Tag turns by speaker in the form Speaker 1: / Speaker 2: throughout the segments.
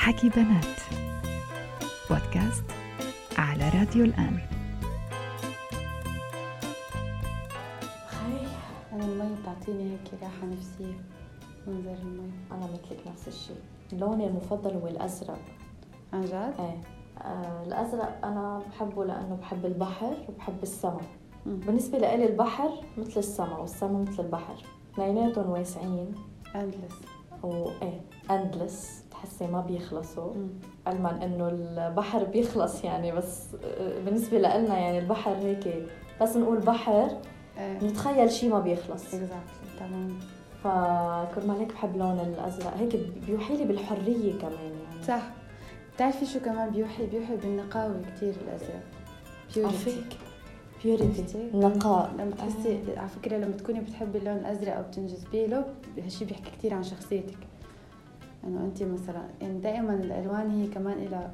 Speaker 1: حكي بنات. بودكاست على راديو الآن.
Speaker 2: خي أنا المي بتعطيني هيك راحة نفسية. منظر المي.
Speaker 3: أنا مثلك نفس الشيء لوني المفضل هو الأزرق
Speaker 2: عن جد؟
Speaker 3: إيه. آه الأزرق أنا بحبه لأنه بحب البحر وبحب السما.
Speaker 2: مم.
Speaker 3: بالنسبة لإلي البحر مثل السما والسما مثل البحر. اثنيناتهم واسعين.
Speaker 2: اندلس
Speaker 3: وايه اندلس تحسي ما بيخلصوا. علما إنه البحر بيخلص يعني بس آه، بالنسبة لنا يعني البحر هيك بس نقول بحر
Speaker 2: إيه
Speaker 3: نتخيل شيء ما بيخلص.
Speaker 2: exactly تمام.
Speaker 3: فكرمال هيك بحب لون الأزرق. هيك بيوحي لي بالحرية كمان يعني.
Speaker 2: صح. بتعرفي شو كمان بيوحي؟ بيوحي بالنقاوة كتير الأزرق.
Speaker 3: هيك purity
Speaker 2: عرفتي؟
Speaker 3: نقاء.
Speaker 2: لما تحسي على فكرة لما تكوني بتحبي اللون الأزرق أو بتنجذبي له هالشي بيحكي كتير عن شخصيتك. إنه أنت مثلا يعني دائما الألوان هي كمان إلى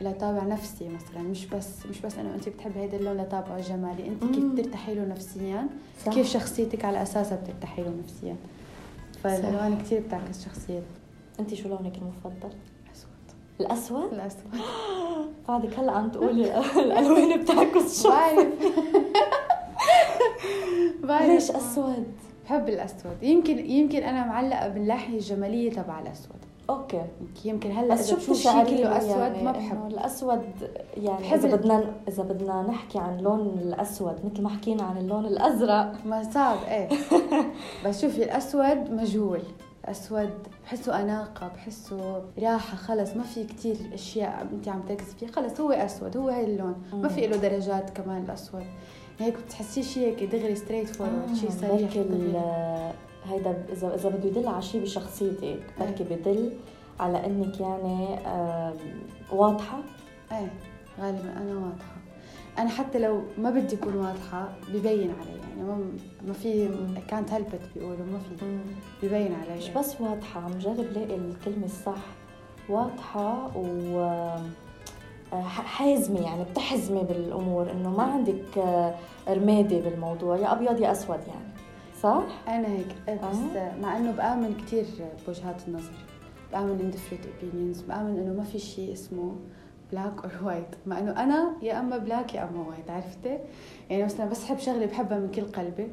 Speaker 2: إلى طابع نفسي مثلا مش بس مش بس إنه أنت بتحبي هذا اللون لطابعه جمالي أنت كيف. بترتاحي له نفسيا؟
Speaker 3: صح.
Speaker 2: كيف شخصيتك على أساسها بترتاحي له نفسيا؟ فالألوان كتير بتعكس شخصيتك
Speaker 3: أنت شو لونك المفضل؟
Speaker 2: أسود.
Speaker 3: الأسود؟
Speaker 2: الأسود.
Speaker 3: بعدك هلا عم تقولي الألوان بتعكس شو
Speaker 2: بعرف بعرف
Speaker 3: ليش أسود؟
Speaker 2: بحب الأسود. يمكن يمكن أنا معلقة بالناحية الجمالية تبع الأسود.
Speaker 3: أوكي.
Speaker 2: يمكن هلأ
Speaker 3: بس
Speaker 2: شيء
Speaker 3: بتشعري
Speaker 2: كله
Speaker 3: له
Speaker 2: اسود
Speaker 3: يعني
Speaker 2: ما بحب.
Speaker 3: الأسود يعني
Speaker 2: بحب إذا
Speaker 3: بدنا إذا بدنا نحكي عن لون الأسود مثل ما حكينا عن اللون الأزرق.
Speaker 2: ما صعب إيه. بس شوفي الأسود مجهول. الأسود بحسه أناقة بحسه راحة خلص. ما في كتير أشياء أنت عم تركزي فيها. خلص هو أسود هو هاي اللون. ما في له درجات كمان الأسود. هيك بتحسيه شيء هيك دغري straightforward شيء صريح دغري.
Speaker 3: هيدا اذا إذا بده يدل على شيء بشخصيتك بركي بدل على إنك يعني واضحة.
Speaker 2: إيه غالبا أنا واضحة. أنا حتى لو ما بدي أكون واضحة ببين علي يعني ما ما في كانت هلبت بيقولوا ما في. ببين علي.
Speaker 3: مش بس واضحة عم جرب لاقي الكلمة الصح. واضحة و آه، ح- حازمة يعني بتحزمي بالأمور إنه ما عندك آه، رمادي بالموضوع يا أبيض يا أسود يعني صح؟
Speaker 2: أنا هيك إيه، بس
Speaker 3: آه.
Speaker 2: مع إنه بامن كثير بوجهات النظر بامن in different opinions بامن إنه ما في شيء اسمه black or white مع إنه أنا يا أما black يا أما white عرفتي يعني مثلا بس حب شغلة بحبها من كل قلبي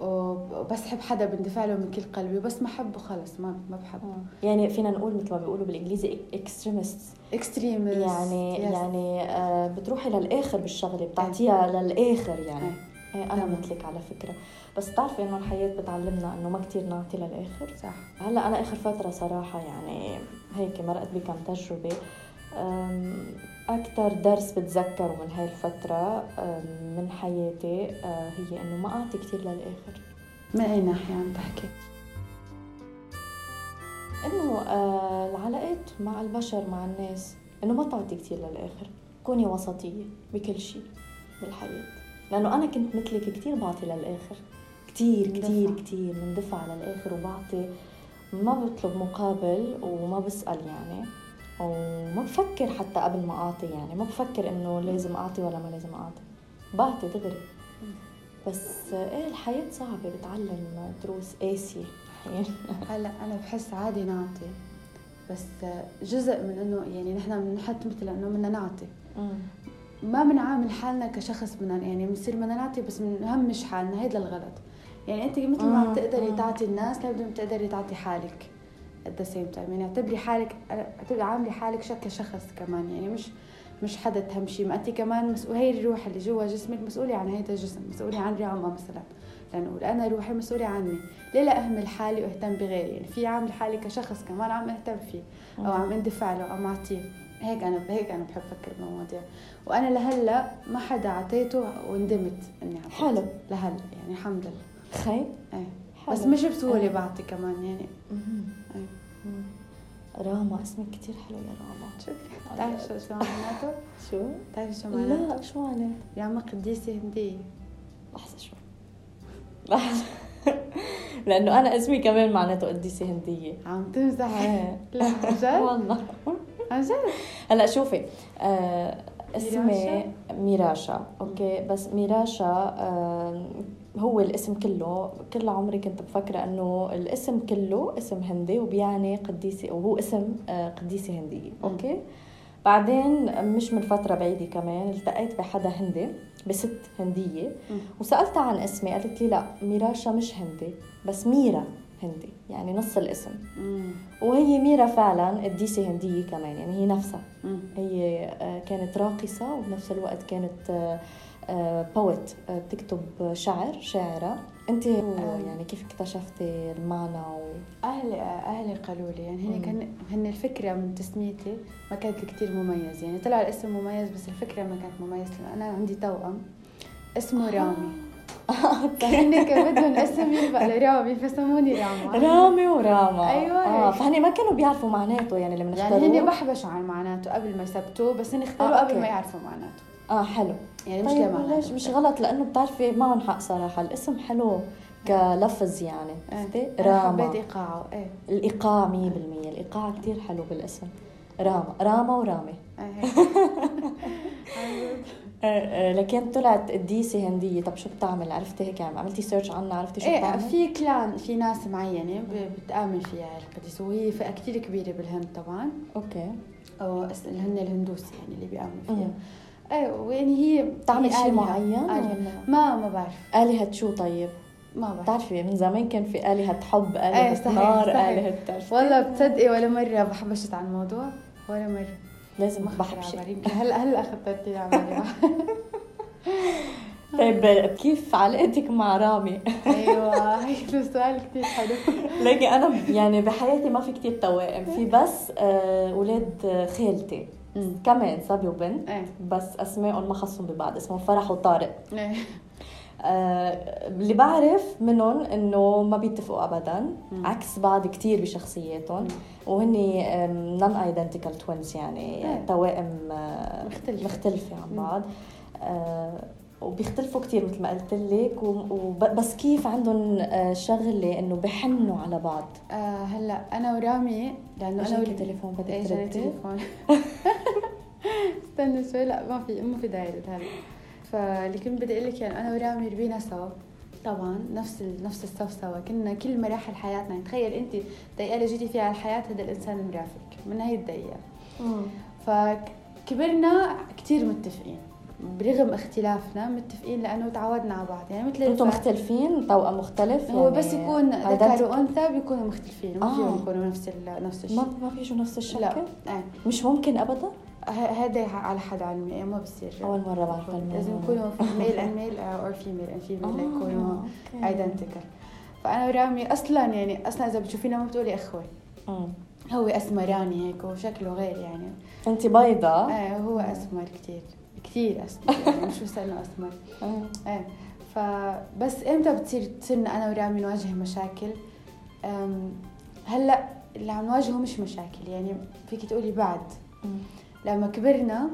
Speaker 2: وبس حب حدا بندفع له من كل قلبي وبس ما حبه خلص ما ما بحبه.
Speaker 3: يعني فينا نقول مثل ما بيقولوا بالإنجليزي extremist
Speaker 2: extremist
Speaker 3: يعني يعني آه، بتروحي للآخر بالشغلة بتعطيها للآخر يعني. إيه، أنا
Speaker 2: تمام.
Speaker 3: مثلك على فكرة. بس بتعرفي إنه الحياة بتعلمنا إنه ما كتير نعطي للآخر؟
Speaker 2: صح.
Speaker 3: هلأ أنا آخر فترة صراحة يعني هيك مرقت بكم تجربة. أم، أكثر درس بتذكره من هاي الفترة أم، من حياتي أه، هي إنه ما أعطي كثير للآخر.
Speaker 2: من أي ناحية عم تحكي؟
Speaker 3: إنه أه، العلاقات مع البشر مع الناس إنه ما تعطي كثير للآخر. كوني وسطية بكل شيء بالحياة. لأنه أنا كنت مثلك كثير بعطي للآخر. كثير كثير. كثير مندفع للآخر وبعطي. ما بطلب مقابل وما بسأل يعني. وما بفكر حتى قبل ما أعطي يعني ما بفكر إنه لازم أعطي ولا ما لازم أعطي. بعطي دغري. بس إيه الحياة صعبة بتعلم دروس قاسية. أحيانا
Speaker 2: هلأ أنا بحس عادي نعطي. بس جزء من إنه يعني نحن بنحط مثل إنه بدنا نعطي. ما بنعامل حالنا كشخص بدنا يعني بنصير بدنا نعطي بس بنهمش حالنا هيدا الغلط. يعني أنت مثل ما عم
Speaker 3: مم،
Speaker 2: تقدري
Speaker 3: مم.
Speaker 2: تعطي الناس لازم تقدري تعطي حالك. At the same time. يعني اعتبري حالك اعتبري عاملي حالك كشخص كمان. يعني مش مش حدا تهمشي. ما انت كمان مسؤول هي الروح اللي جوا جسمك مسؤولة عن هيدا الجسم مسؤولة عن رعمة مثلا. لنقول أنا روحي مسؤولة عني. ليه لا أهمل حالي وأهتم بغيري؟ يعني في عامل حالي كشخص كمان عم أهتم فيه أو عم أندفع له أو عم أعطيه. هيك أنا هيك أنا بحب أفكر بالمواضيع. وأنا لهلأ ما حدا أعطيته وندمت إني أعطيته.
Speaker 3: حلو.
Speaker 2: لهلأ يعني الحمد لله.
Speaker 3: خير.
Speaker 2: إيه.
Speaker 3: حلو.
Speaker 2: بس مش بسهوله. بعطي كمان يعني. إيه.
Speaker 3: راما اسمك كتير حلو يا راما
Speaker 2: شكرا بتعرف شو شو معناته؟
Speaker 3: شو؟
Speaker 2: بتعرف شو معناته؟
Speaker 3: لا شو معناته؟
Speaker 2: يا عم قديسة هندية
Speaker 3: لحظة شوي لحظة لأنه أنا اسمي كمان معناته قديسة هندية
Speaker 2: عم تمزحي
Speaker 3: إيه.
Speaker 2: لا جد؟
Speaker 3: والله
Speaker 2: عن جد؟
Speaker 3: هلا شوفي آه اسمي
Speaker 2: ميراشا؟
Speaker 3: ميراشا أوكي بس ميراشا آه هو الاسم كله كل عمري كنت مفكرة إنه الاسم كله اسم هندي وبيعني قديسة وهو اسم آه، قديسة هندية أوكي؟ بعدين مش من فترة بعيدة كمان التقيت بحدا هندي بست هندية. وسألتها عن اسمي قالت لي لا ميراشا مش هندي بس ميرا. هندي يعني نص الاسم.
Speaker 2: مم.
Speaker 3: وهي ميرا فعلا قديسة هندية كمان يعني هي نفسها.
Speaker 2: مم.
Speaker 3: هي آه، كانت راقصة وبنفس الوقت كانت بوت بتكتب شعر شاعرة. انت يعني كيف اكتشفتي المعنى و...
Speaker 2: أهلي أهلي قالوا لي يعني هن. كان هن الفكرة من تسميتي ما كانت كتير مميز يعني طلع الاسم مميز بس الفكرة ما كانت مميز لأنه أنا عندي توأم اسمه رامي. فهن كان بدهم اسم يلبق لرامي فسموني راما
Speaker 3: رامي وراما
Speaker 2: أيوة.
Speaker 3: آه فهني ما كانوا بيعرفوا معناته يعني لما
Speaker 2: يعني
Speaker 3: اختاروه.
Speaker 2: هن بحبشوا عن معناته قبل ما يثبتوه بس هن اختاروه
Speaker 3: آه،
Speaker 2: قبل. ما يعرفوا معناته.
Speaker 3: آه حلو.
Speaker 2: يعني مش
Speaker 3: طيب ليش مش غلط لأنه بتعرفي معهم حق صراحة. الاسم حلو كلفظ يعني عرفتي؟
Speaker 2: إيه. أنا حبيت
Speaker 3: راما
Speaker 2: إيقاعه. إيه.
Speaker 3: الإيقاع 100% الإيقاع كتير حلو بالاسم. راما. راما ورامي.
Speaker 2: إيه.
Speaker 3: لكن طلعت قديسة هندية. طب شو بتعمل؟ عرفتي هيك؟ يعني عملتي search عنها عرفتي شو
Speaker 2: إيه
Speaker 3: بتعمل؟
Speaker 2: في كلان في ناس معينة ب- بتآمن فيها القديس وهي فئة كتير كبيرة بالهند طبعا. أوكي. أو اللي هن الهندوس يعني اللي بيآمنوا
Speaker 3: مم.
Speaker 2: فيها. إيه ويعني هي
Speaker 3: بتعمل شيء. معين؟
Speaker 2: ما ما بعرف.
Speaker 3: آلهة شو طيب؟
Speaker 2: ما بعرف.
Speaker 3: بتعرفي من زمان كان في آلهة حب
Speaker 2: إيه،
Speaker 3: آلهة
Speaker 2: صحيح،
Speaker 3: نار
Speaker 2: صحيح.
Speaker 3: آلهة بتعرفي؟
Speaker 2: والله بتصدقي ولا مرة بحبشت عن الموضوع ولا مرة.
Speaker 3: لازم
Speaker 2: ما
Speaker 3: بحب
Speaker 2: خطر
Speaker 3: شيء
Speaker 2: على بالي. يمكن هلا هلا خطرتي على
Speaker 3: طيب كيف علاقتك مع رامي؟
Speaker 2: أيوه هيك سؤال كثير حلو.
Speaker 3: لكن أنا يعني بحياتي ما في كتير توائم. في بس آه، أولاد خالتي. كمان صبي وبنت.
Speaker 2: إيه.
Speaker 3: بس اسمائهم ما خصهم ببعض. اسمهم فرح وطارق. آه، اللي بعرف منهم إنه ما بيتفقوا ابدا
Speaker 2: مم.
Speaker 3: عكس بعض كتير بشخصياتهم. وهن non identical twins يعني
Speaker 2: إيه.
Speaker 3: توائم آه،
Speaker 2: مختلفة.
Speaker 3: مختلفة عن. بعض آه، وبيختلفوا كتير مثل ما قلت لك و- وب- بس كيف عندهم آه، شغلة إنه بحنوا على بعض
Speaker 2: آه هلأ أنا ورامي لأنه أنا
Speaker 3: اجاكي
Speaker 2: ول-
Speaker 3: تليفون بدك تردي
Speaker 2: تليفون استنى شوي لأ ما في ما في داعي هلأ فاللي كنت بدي أقول لك يعني أنا ورامي ربينا سوا. طبعا نفس ال... نفس الصف سوا. كنا كل مراحل حياتنا. يعني تخيل أنت الدقيقه اللي جيتي فيها على الحياة هذا الإنسان مرافقك من هي الدقيقة. فكبرنا كتير متفقين. برغم اختلافنا متفقين لأنه تعودنا على بعض. يعني مثل أنتم
Speaker 3: مختلفين توأم مختلف
Speaker 2: هو
Speaker 3: يعني
Speaker 2: بس يكون ذكر. وانثى بيكونوا مختلفين. ما
Speaker 3: آه.
Speaker 2: فيهم يكونوا نفس ال... نفس الشيء.
Speaker 3: ما ما بيجوا نفس الشكل؟
Speaker 2: لا. إيه
Speaker 3: مش ممكن ابدا؟
Speaker 2: هذا على حد علمي يعني ما بصير
Speaker 3: أول مرة بعرف.
Speaker 2: لازم يكونوا male and male or female and female ليكونوا
Speaker 3: أوكي.
Speaker 2: identical فأنا ورامي أصلا يعني أصلا إذا بتشوفينا ما بتقولي اخوه. هو اسمراني هيك وشكله غير يعني
Speaker 3: أنت بيضة
Speaker 2: إيه هو أسمر كثير كثير أسمر يعني بس انه
Speaker 3: أسمر.
Speaker 2: إيه فبس إمتى بتصير تصيرنا أنا ورامي نواجه مشاكل هلأ اللي عم نواجهه مش مشاكل يعني فيك تقولي بعد. لما كبرنا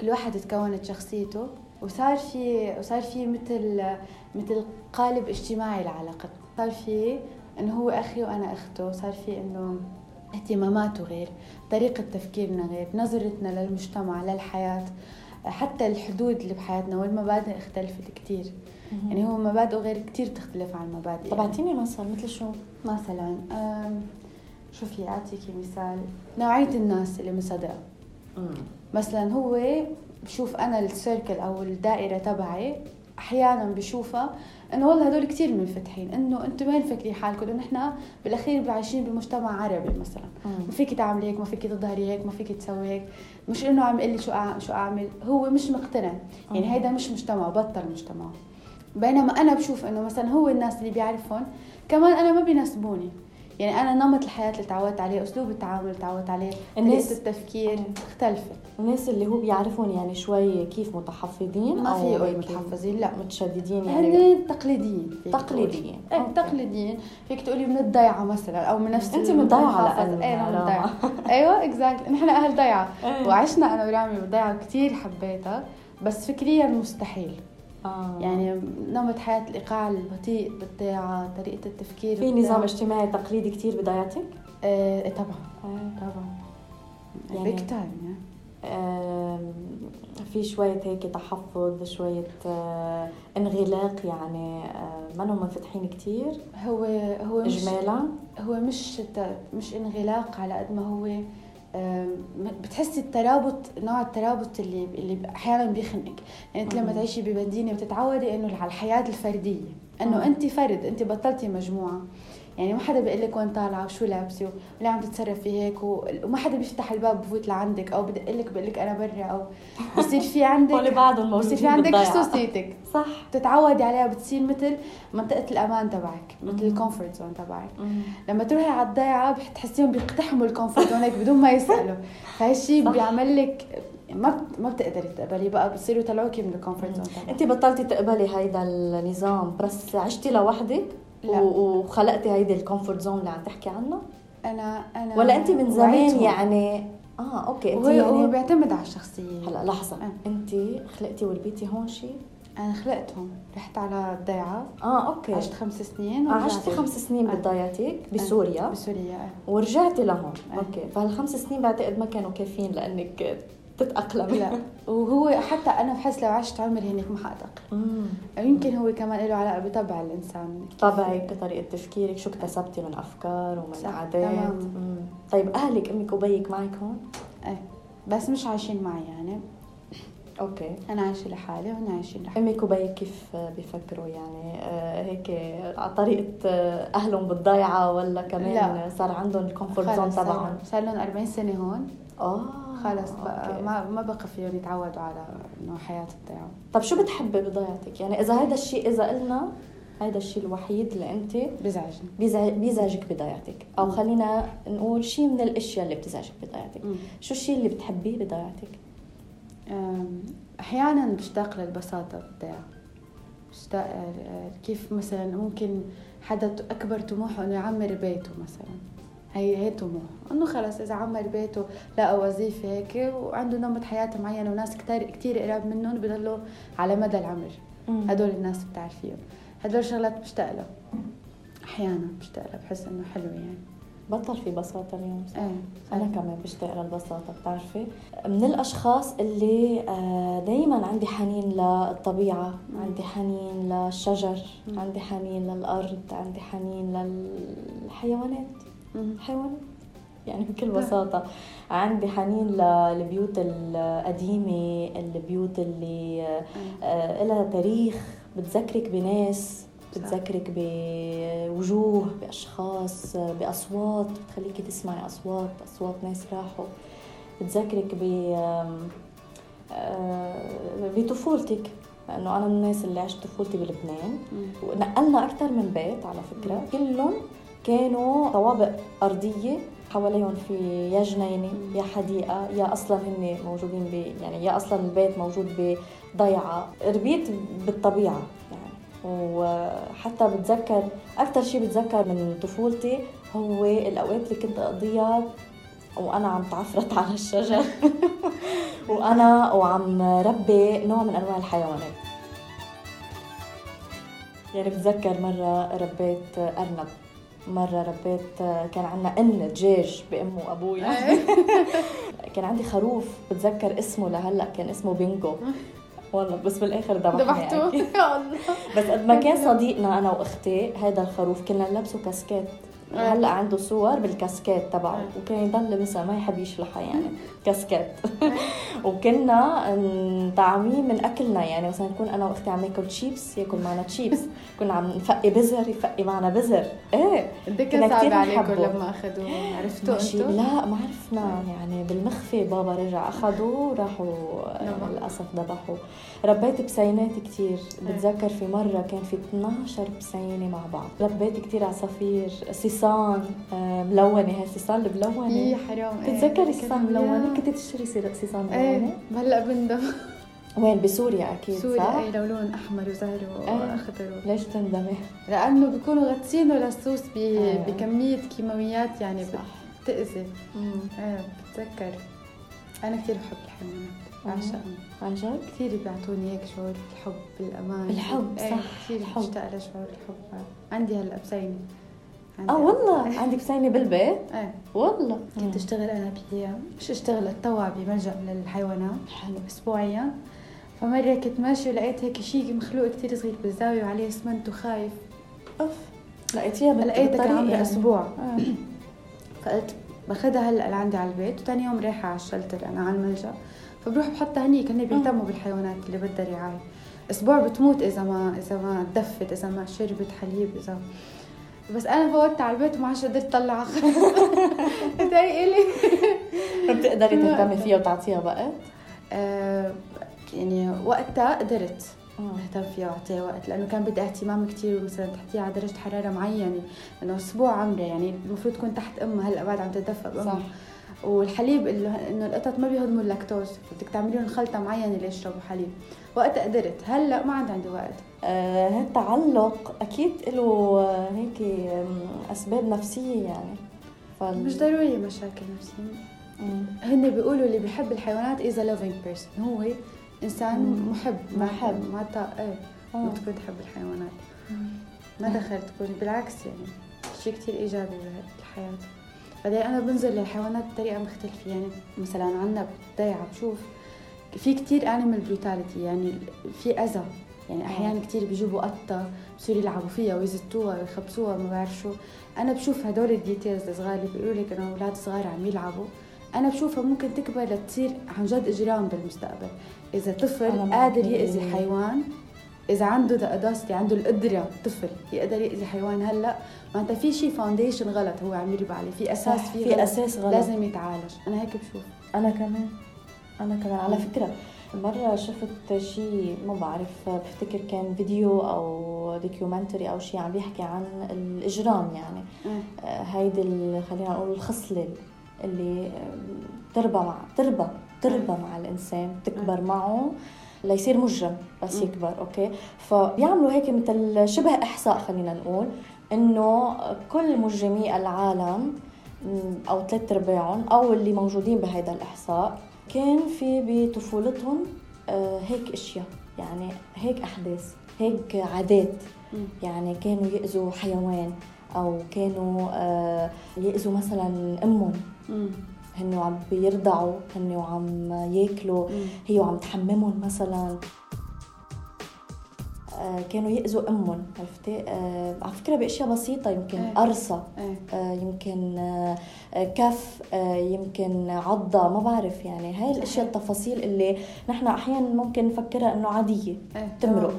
Speaker 2: كل واحد تكونت شخصيته وصار في وصار في مثل مثل قالب اجتماعي لعلاقتنا صار في إنه هو أخي وأنا أخته صار في إنه اهتماماته غير طريقة تفكيرنا غير نظرتنا للمجتمع للحياة حتى الحدود اللي بحياتنا والمبادئ اختلفت كتير. يعني هو مبادئه غير كتير بتختلف عن مبادئ
Speaker 3: طب أعطيني مثل مثل شو؟
Speaker 2: مثلا شوفي اعطيكي مثال. نوعية الناس اللي مصدقها مثلا هو بشوف أنا السيركل أو الدائرة تبعي أحيانا بشوفها إنه والله هدول كثير منفتحين إنه أنتم وين فاكرين حالكم؟ إنه نحن بالأخير عايشين بمجتمع عربي مثلا. ما فيك تعملي هيك ما فيك تظهري هيك ما فيك تسوي هيك. مش إنه عم يقول لي شو شو أعمل. هو مش مقتنع. يعني. هيدا مش مجتمع بطل مجتمع. بينما أنا بشوف إنه مثلا هو الناس اللي بيعرفهم كمان أنا ما بيناسبوني. يعني أنا نمط الحياة اللي تعودت عليه أسلوب التعامل اللي تعودت عليه
Speaker 3: الناس-
Speaker 2: التفكير. اختلفت
Speaker 3: الناس اللي هو بيعرفون يعني شوي كيف متحفظين
Speaker 2: ما
Speaker 3: أو
Speaker 2: في يقول
Speaker 3: هيك
Speaker 2: متحفزين لا
Speaker 3: متشددين يعني
Speaker 2: هن تقليديين
Speaker 3: تقليديين. إيه.
Speaker 2: تقليديين فيك تقولي من الضيعة مثلا أو من نفس ال-
Speaker 3: من
Speaker 2: إيه أنا من. الضيعه أيوه اكزاكتلي نحن أهل ضيعة
Speaker 3: إيه.
Speaker 2: وعشنا أنا ورامي بالضيعه وكثير حبيتها بس فكريا مستحيل
Speaker 3: آه.
Speaker 2: يعني نمط حياة الإيقاع البطيء بالضيعه طريقة التفكير
Speaker 3: في. نظام اجتماعي تقليدي كتير بضيعتك؟
Speaker 2: إيه طبعا طبعا
Speaker 3: يعني-
Speaker 2: بيج تايم
Speaker 3: في شوية هيك تحفظ شوية آه، انغلاق يعني آه، ما منفتحين كتير
Speaker 2: هو هو مش
Speaker 3: إجمالا
Speaker 2: هو مش مش انغلاق على قد ما هو بتحسي الترابط نوع الترابط اللي اللي أحيانا بيخنقك يعني أنت لما. تعيشي بمدينه بتتعودي إنه على الحياة
Speaker 3: الفردية.
Speaker 2: إنه أنت فرد أنت بطلتي مجموعة يعني ما حدا بيقول لك وين طالعة وشو لابسة ولا عم تتصرفي هيك وما حدا بيفتح الباب بفوت لعندك أو بدق لك بقول لك أنا برا أو بصير في عندك
Speaker 3: بعضهم
Speaker 2: بصير في عندك. خصوصيتك
Speaker 3: صح
Speaker 2: بتتعودي عليها بتصير مثل منطقة الأمان تبعك مثل.
Speaker 3: ال
Speaker 2: comfort zone تبعك. لما تروحي على الضيعة بتحسيهم بيقتحموا ال comfort zone هيك بدون ما يسألوا فهالشيء. بيعمل لك ما ما بتقدري تقبلي بقى بصيروا يطلعوكي من الكومفورت زون
Speaker 3: انت بطلتي تقبلي هيدا النظام بس عشتي لوحدك
Speaker 2: لا.
Speaker 3: وخلقتي هيدي ال comfort zone اللي عم تحكي عنها
Speaker 2: أنا أنا
Speaker 3: ولا انت من زمان. يعني آه أوكي انت
Speaker 2: هو
Speaker 3: يعني
Speaker 2: بيعتمد على الشخصية
Speaker 3: هلا لحظة
Speaker 2: آه.
Speaker 3: انت خلقتي وربيتي هون شيء
Speaker 2: أنا خلقتهم رحت على الضيعة
Speaker 3: آه أوكي
Speaker 2: عشت خمس سنين
Speaker 3: آه، عشتي خمس سنين
Speaker 2: آه.
Speaker 3: بضيعتك بسوريا
Speaker 2: بسوريا آه.
Speaker 3: ورجعتي لهون
Speaker 2: آه.
Speaker 3: أوكي فهالخمس سنين بعتقد ما كانوا كافيين لأنك تتاقلمي
Speaker 2: لا. وهو حتى أنا بحس لو عشت عمري هناك ما حأتأقلم. يمكن هو كمان له علاقة بطبع الإنسان.
Speaker 3: طبعك طريقة تفكيرك شو اكتسبتي من أفكار ومن
Speaker 2: صح،
Speaker 3: عادات. طيب أهلك أمك وبيك معك هون؟
Speaker 2: إيه بس مش عايشين معي يعني.
Speaker 3: أوكي.
Speaker 2: أنا عايشة لحالي وهن عايشين لحالي.
Speaker 3: أمك وبيك كيف بيفكروا يعني؟ آه، هيك على طريقة آه، أهلهم بالضيعة ولا كمان
Speaker 2: لا.
Speaker 3: صار عندهم ال comfort
Speaker 2: zone
Speaker 3: تبعهم؟
Speaker 2: صار لهم 40 سنة هون.
Speaker 3: آه.
Speaker 2: خلص بقى
Speaker 3: أوكي.
Speaker 2: ما ما بقى فيهم يتعودوا على إنه حياة الضيعه
Speaker 3: طب شو بتحبي بضيعتك؟ يعني إذا هذا الشيء إذا قلنا هذا الشيء الوحيد اللي أنت
Speaker 2: بزعجني
Speaker 3: بيزع- بيزعجك بضيعتك. أو خلينا نقول شيء من الأشياء اللي بتزعجك بضيعتك. شو الشيء اللي بتحبيه بضيعتك؟
Speaker 2: أحيانا بشتاق للبساطة بالضيعه بشتاق آه، كيف مثلا ممكن حدا أكبر طموحه إنه يعمر بيته مثلا. هي هي طموح إنه خلص إذا عمر بيته لقى وظيفة هيك وعنده نمط حياه معين وناس كتير كثير قراب منهم بضلوا على مدى العمر. هدول الناس بتعرفيهم. هدول شغلات بشتاق له أحيانا بشتاق له بحس إنه حلو يعني.
Speaker 3: بطل في بساطة اليوم. صح؟
Speaker 2: إيه.
Speaker 3: أنا كمان بشتاق للبساطة بتعرفي؟ من الأشخاص اللي دايما عندي حنين للطبيعة
Speaker 2: مم.
Speaker 3: عندي حنين للشجر
Speaker 2: مم.
Speaker 3: عندي حنين للأرض عندي حنين للحيوانات.
Speaker 2: مم.
Speaker 3: الحيوانات يعني بكل بساطة. عندي حنين للبيوت القديمة البيوت اللي آه، لها تاريخ. بتذكرك بناس. بتذكرك بوجوه بأشخاص بأصوات. بتخليكي تسمعي أصوات أصوات ناس راحوا. بتذكرك ب آه، بطفولتك. لأنه أنا من الناس اللي عشت طفولتي بلبنان. ونقلنا أكثر من بيت على فكرة. كلهم كانوا طوابق أرضية حواليهم في يا جنينة يا حديقة يا أصلا هن موجودين ب يعني يا أصلا البيت موجود بضيعة. ربيت بالطبيعة يعني. وحتى بتذكر أكثر شيء بتذكر من طفولتي هو الأوقات اللي كنت أقضيها وأنا عم تعفرت على الشجر. وأنا وعم ربي نوع من أنواع الحيوانات. يعني بتذكر مرة ربيت أرنب. مرة ربيت كان عندنا إن دجاج بأمه وأبويا كان عندي خروف بتذكر اسمه لهلأ كان اسمه بينجو. والله بس بالآخر ذبحنا
Speaker 2: ذبحته؟
Speaker 3: بس قد ما كان صديقنا أنا وأختي هذا الخروف كنا نلبسه كاسكيت.
Speaker 2: آه.
Speaker 3: هلأ عنده صور بالكاسكيت تبعه. وكان يضل مثلا ما يحب يشلحها يعني كاسكيت. وكنا نطعميه من أكلنا يعني مثلا نكون أنا وأختي عم ناكل تشيبس ياكل معنا تشيبس كنا عم نفقي بزر يفقي معنا بزر
Speaker 2: إيه إيه
Speaker 3: كنا
Speaker 2: كان صعب
Speaker 3: كتير
Speaker 2: عليكم
Speaker 3: نحبه.
Speaker 2: لما اخذوه عرفتوا أنتم؟
Speaker 3: لا ما عرفنا يعني بالمخفي بابا رجع اخذوا وراحوا
Speaker 2: ذبحوا.
Speaker 3: للأسف ذبحوا ربيت بسينات كتير. بتذكر في مرة كان في 12 بسينة مع بعض. ربيت كتير عصافير آه، ملونة هي سيسان
Speaker 2: إيه
Speaker 3: الملونه
Speaker 2: حرام. إيه.
Speaker 3: بتتذكري سيسان
Speaker 2: كان- ملونة.
Speaker 3: كنت تشتري سي- سيسان
Speaker 2: إيه
Speaker 3: ملونة؟
Speaker 2: هلا بندم.
Speaker 3: وين؟ بسوريا أكيد
Speaker 2: سوري
Speaker 3: صح؟
Speaker 2: إيه لو لون أحمر وزهر
Speaker 3: إيه.
Speaker 2: وأخضر.
Speaker 3: ليش تندمي؟
Speaker 2: لأنه بيكونوا غطسينه للصوص ب-
Speaker 3: إيه.
Speaker 2: بكمية كيماويات يعني
Speaker 3: صح. بتأذي.
Speaker 2: إيه بتذكر أنا كثير بحب الحيوانات
Speaker 3: مم.
Speaker 2: بعشقهم.
Speaker 3: عن جد؟
Speaker 2: كثير بيعطوني هيك شعور بالحب بالأمان.
Speaker 3: بالحب،
Speaker 2: إيه
Speaker 3: صح،
Speaker 2: كثير
Speaker 3: الحب.
Speaker 2: مشتاقه لشعور الحب. عندي هلأ عندي
Speaker 3: آه والله. عندك بسينه بالبيت؟
Speaker 2: إيه.
Speaker 3: والله.
Speaker 2: كنت أشتغل أنا بايام مش أشتغل اتطوع بملجا للحيوانات
Speaker 3: حلو.
Speaker 2: اسبوعيا فمرة كنت ماشية ولقيت هيك شيء مخلوق كتير صغير بالزاوية وعليه أسمنت وخايف.
Speaker 3: أوف. لقيتيها
Speaker 2: لقيتها كان عمري
Speaker 3: يعني.
Speaker 2: أسبوع
Speaker 3: آه.
Speaker 2: فقلت باخذها هلأ لعندي على البيت. وتاني يوم رايحة على الشلتر أنا على الملجأ. فبروح بحطها هنيك هن بيهتموا بالحيوانات اللي بدها رعاية. أسبوع بتموت إذا ما إذا ما دفت إذا ما شربت حليب إذا بس أنا فوتها على البيت وما عادش قدرت اطلعها تهيئلي
Speaker 3: بتقدري تهتمي فيها وتعطيها وقت؟
Speaker 2: آه يعني وقتها قدرت
Speaker 3: آه.
Speaker 2: أهتم فيها وأعطيها وقت لأنه كان بدي اهتمام كثير مثلا تحطيها على درجة حرارة معينة لأنه أسبوع عمرها يعني المفروض تكون تحت أمها هلأ بعد عم تتدفى بأمها
Speaker 3: صح
Speaker 2: والحليب اللي إنه القطط ما بيهضموا اللاكتوز بدك تعملي لهم خلطة معينة ليشربوا حليب. وقتها قدرت. هلأ ما عاد عندي وقت.
Speaker 3: آه، التعلق أكيد له آه، هيك أسباب نفسية يعني. فال...
Speaker 2: مش ضروري مشاكل نفسية.
Speaker 3: مم.
Speaker 2: هن بيقولوا اللي بيحب الحيوانات a loving person. هو إنسان
Speaker 3: مم.
Speaker 2: محب ما
Speaker 3: محب.
Speaker 2: ما تا... إيه
Speaker 3: آه.
Speaker 2: ما تكون تحب الحيوانات. ما دخل تكوني بالعكس يعني شيء كتير إيجابي بالحياة بعدين أنا بنظر للحيوانات بطريقة مختلفة. يعني مثلا عنا بالضيعه بشوف في كتير animal brutality يعني في أذى. يعني أحيانا كتير بيجيبوا قطة بصيروا يلعبوا فيها ويزتوها ويخبصوها ما بعرف شو. أنا بشوف هدول ال details الصغار اللي بيقولوا لك إنه أولاد صغار عم يلعبوا. أنا بشوفها ممكن تكبر لتصير عن جد إجرام بالمستقبل.
Speaker 3: إذا
Speaker 2: طفل قادر
Speaker 3: يأذي.
Speaker 2: حيوان إذا عنده the audacity عنده القدرة طفل يقدر يأذي حيوان هلأ معناتها في شيء foundation غلط هو عم يربى عليه في
Speaker 3: أساس
Speaker 2: في
Speaker 3: أساس غلط.
Speaker 2: لازم يتعالج. أنا هيك بشوف.
Speaker 3: أنا كمان. أنا كمان. على فكرة مرة شفت شيء ما بعرف بفتكر كان فيديو أو documentary أو شيء عم بيحكي عن الإجرام يعني.
Speaker 2: إيه.
Speaker 3: آه، هيدي خلينا نقول الخصلة اللي آه، تربى مع تربى تربى مع الإنسان تكبر معه. ليصير مجرم بس. يكبر أوكي فبيعملوا هيك مثل شبه إحصاء خلينا نقول إنه كل مجرمي العالم أو ثلاث ارباعهم أو اللي موجودين بهذا الإحصاء كان في بطفولتهم آه، هيك إشياء يعني هيك أحداث هيك عادات. يعني كانوا يأذوا حيوان أو كانوا آه، يأذوا مثلا أمهم
Speaker 2: مم.
Speaker 3: هن عم بيرضعوا هن وعم ياكلوا. هي وعم تحممهم مثلا. آه، كانوا يأذوا أمهم عرفتي؟ آه، على فكرة بأشياء بسيطة يمكن
Speaker 2: إيه.
Speaker 3: قرصة
Speaker 2: إيه.
Speaker 3: آه، يمكن آه، كف آه، يمكن عضة ما بعرف يعني. هاي الأشياء التفاصيل اللي نحن أحيانا ممكن نفكرها إنه عادية
Speaker 2: إيه.
Speaker 3: تمرق،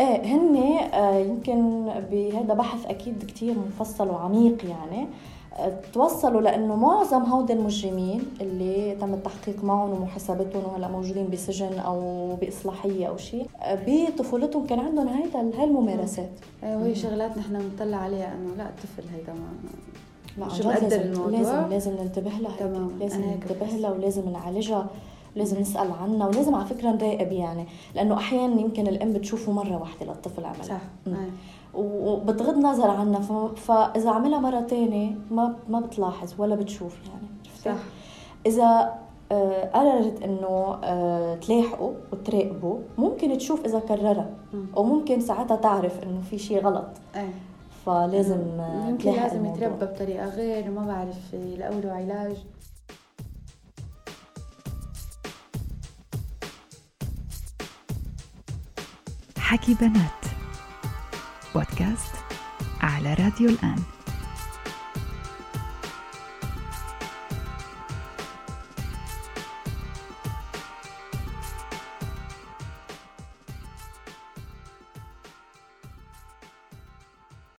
Speaker 3: إيه هن آه، يمكن بهذا بحث أكيد كتير مفصل وعميق يعني. آه، توصلوا لأنه معظم هودي المجرمين اللي تم التحقيق معهم ومحاسبتهم وهلأ موجودين بسجن أو بإصلاحية أو شيء آه، بطفولتهم كان عندهم هيدا هاي الممارسات
Speaker 2: إيه وهي شغلات نحن بنطلع عليها إنه لا الطفل هيدا ما
Speaker 3: لا لازم
Speaker 2: الموضوع.
Speaker 3: لازم لازم ننتبه لها
Speaker 2: تمام.
Speaker 3: لازم ننتبه. لها ولازم نعالجها لازم نسأل عنها ولازم على فكرة نراقب يعني لأنه أحيانا يمكن الأم بتشوفه مرة واحدة للطفل عملها
Speaker 2: صح
Speaker 3: وبتغض نظر عنها. ف- فإذا عملها مرة تانية ما ما بتلاحظ ولا بتشوف يعني. عرفتي؟
Speaker 2: صح.
Speaker 3: إذا آه، قررت إنه آه، تلاحقه وتراقبه ممكن تشوف إذا كررها.
Speaker 2: مم.
Speaker 3: وممكن ساعتها تعرف إنه في شيء غلط.
Speaker 2: إيه
Speaker 3: فلازم آه،
Speaker 2: يمكن
Speaker 3: تلاحق
Speaker 2: لازم. يتربى بطريقة غير ما بعرف يلاقوا له علاج.
Speaker 1: حكي بنات. بودكاست على راديو الآن.